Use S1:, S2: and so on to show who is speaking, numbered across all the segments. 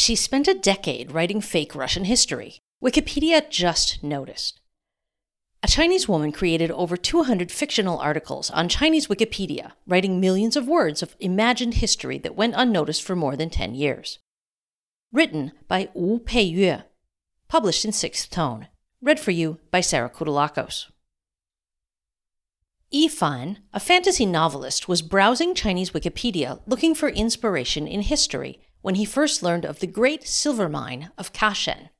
S1: She spent a decade writing fake Russian history. Wikipedia just noticed. A Chinese woman created over 200 fictional articles on Chinese Wikipedia, writing millions of words of imagined history that went unnoticed for more than 10 years. Written by Wu Peiyue, published in Sixth Tone. Read for you by Sarah Kutulakos. Yi Fan, a fantasy novelist, was browsing Chinese Wikipedia looking for inspiration in history when he first learned of the great silver mine of Kashan.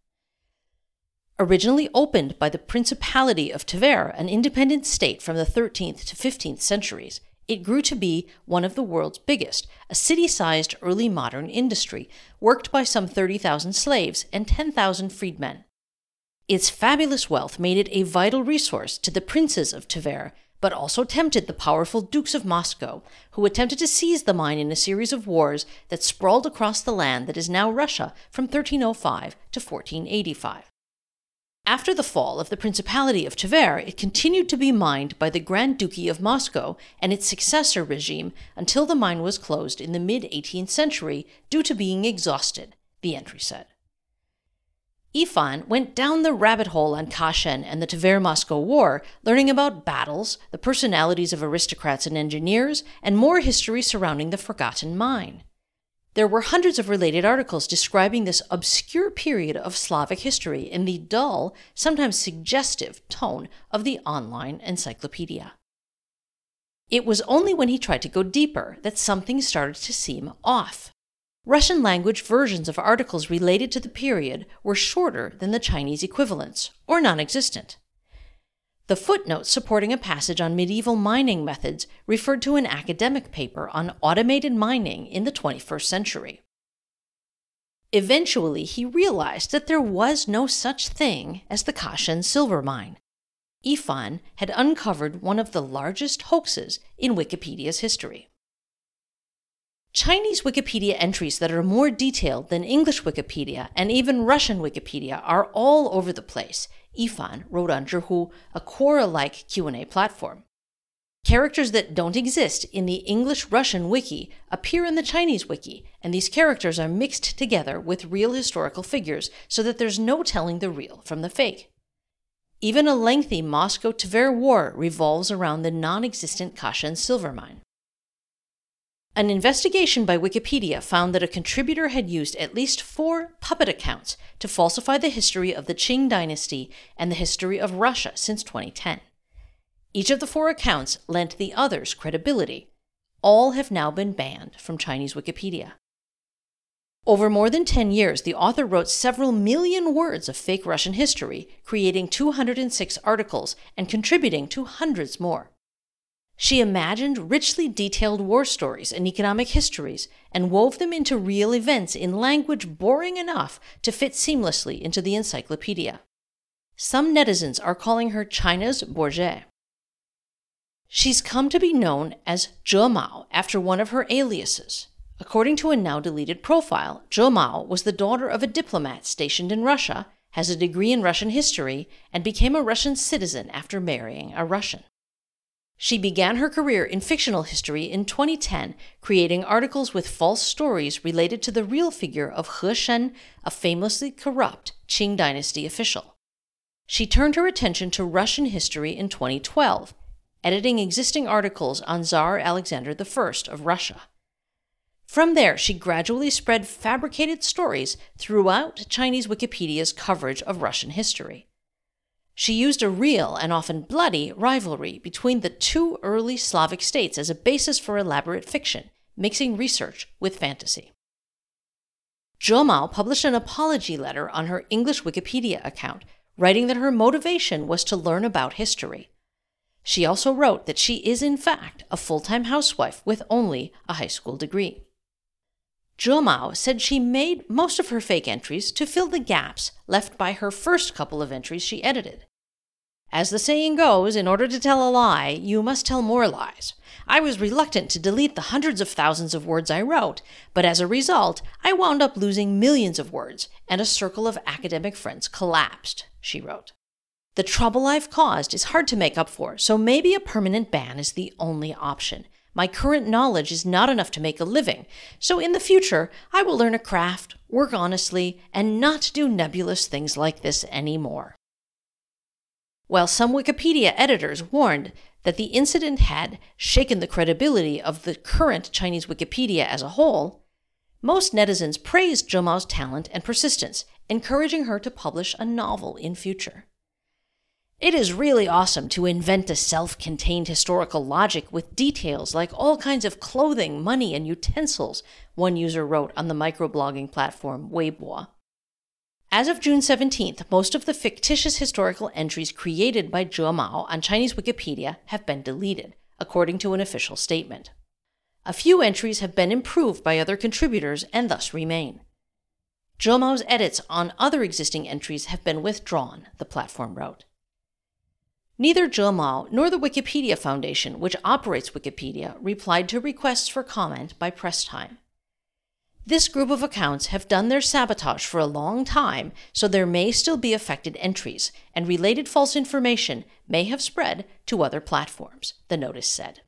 S1: Originally opened by the Principality of Tver, an independent state from the 13th to 15th centuries, it grew to be one of the world's biggest, a city sized early modern industry, worked by some 30,000 slaves and 10,000 freedmen. Its fabulous wealth made it a vital resource to the princes of Tver, but also tempted the powerful dukes of Moscow, who attempted to seize the mine in a series of wars that sprawled across the land that is now Russia from 1305 to 1485. After the fall of the Principality of Tver, it continued to be mined by the Grand Duchy of Moscow and its successor regime until the mine was closed in the mid 18th century due to being exhausted, the entry said. Yi Fan went down the rabbit hole on Kashan and the Tver Moscow War, learning about battles, the personalities of aristocrats and engineers, and more history surrounding the forgotten mine. There were hundreds of related articles describing this obscure period of Slavic history in the dull, sometimes suggestive tone of the online encyclopedia. It was only when he tried to go deeper that something started to seem off. Russian language versions of articles related to the period were shorter than the Chinese equivalents, or non existent. The footnote supporting a passage on medieval mining methods referred to an academic paper on automated mining in the 21st century. Eventually, he realized that there was no such thing as the Kashan silver mine. Yi Fan had uncovered one of the largest hoaxes in Wikipedia's history. Chinese Wikipedia entries that are more detailed than English Wikipedia and even Russian Wikipedia are all over the place, Yi Fan wrote on Zhihu, a Quora-like Q&A platform. Characters that don't exist in the English-Russian wiki appear in the Chinese wiki, and these characters are mixed together with real historical figures so that there's no telling the real from the fake. Even a lengthy Moscow Tver war revolves around the non-existent Kashan silver mine. An investigation by Wikipedia found that a contributor had used at least four puppet accounts to falsify the history of the Qing dynasty and the history of Russia since 2010. Each of the four accounts lent the others credibility. All have now been banned from Chinese Wikipedia. Over more than 10 years, the author wrote several million words of fake Russian history, creating 206 articles and contributing to hundreds more. She imagined richly detailed war stories and economic histories and wove them into real events in language boring enough to fit seamlessly into the encyclopedia. Some netizens are calling her China's Borges. She's come to be known as Zhe Mao after one of her aliases. According to a now deleted profile, Zhe Mao was the daughter of a diplomat stationed in Russia, has a degree in Russian history, and became a Russian citizen after marrying a Russian. She began her career in fictional history in 2010, creating articles with false stories related to the real figure of He Shen, a famously corrupt Qing dynasty official. She turned her attention to Russian history in 2012, editing existing articles on Tsar Alexander I of Russia. From there, she gradually spread fabricated stories throughout Chinese Wikipedia's coverage of Russian history. She used a real and often bloody rivalry between the two early Slavic states as a basis for elaborate fiction, mixing research with fantasy. Mao published an apology letter on her English Wikipedia account, writing that her motivation was to learn about history. She also wrote that she is, in fact, a full time housewife with only a high school degree. Zhe Mao said she made most of her fake entries to fill the gaps left by her first couple of entries she edited. As the saying goes, in order to tell a lie, you must tell more lies. I was reluctant to delete the hundreds of thousands of words I wrote, but as a result, I wound up losing millions of words, and a circle of academic friends collapsed, she wrote. The trouble I've caused is hard to make up for, so maybe a permanent ban is the only option. My current knowledge is not enough to make a living, so in the future, I will learn a craft, work honestly, and not do nebulous things like this anymore. While some Wikipedia editors warned that the incident had shaken the credibility of the current Chinese Wikipedia as a whole, most netizens praised Zhe Mao's talent and persistence, encouraging her to publish a novel in future. It is really awesome to invent a self contained historical logic with details like all kinds of clothing, money, and utensils, one user wrote on the microblogging platform Weibo. As of June 17th, most of the fictitious historical entries created by Zhe Mao on Chinese Wikipedia have been deleted, according to an official statement. A few entries have been improved by other contributors and thus remain. Zhe Mao's edits on other existing entries have been withdrawn, the platform wrote. Neither Zhe Mao nor the Wikimedia Foundation, which operates Wikipedia, replied to requests for comment by press time. This group of accounts have done their sabotage for a long time, so there may still be affected entries, and related false information may have spread to other platforms, the notice said.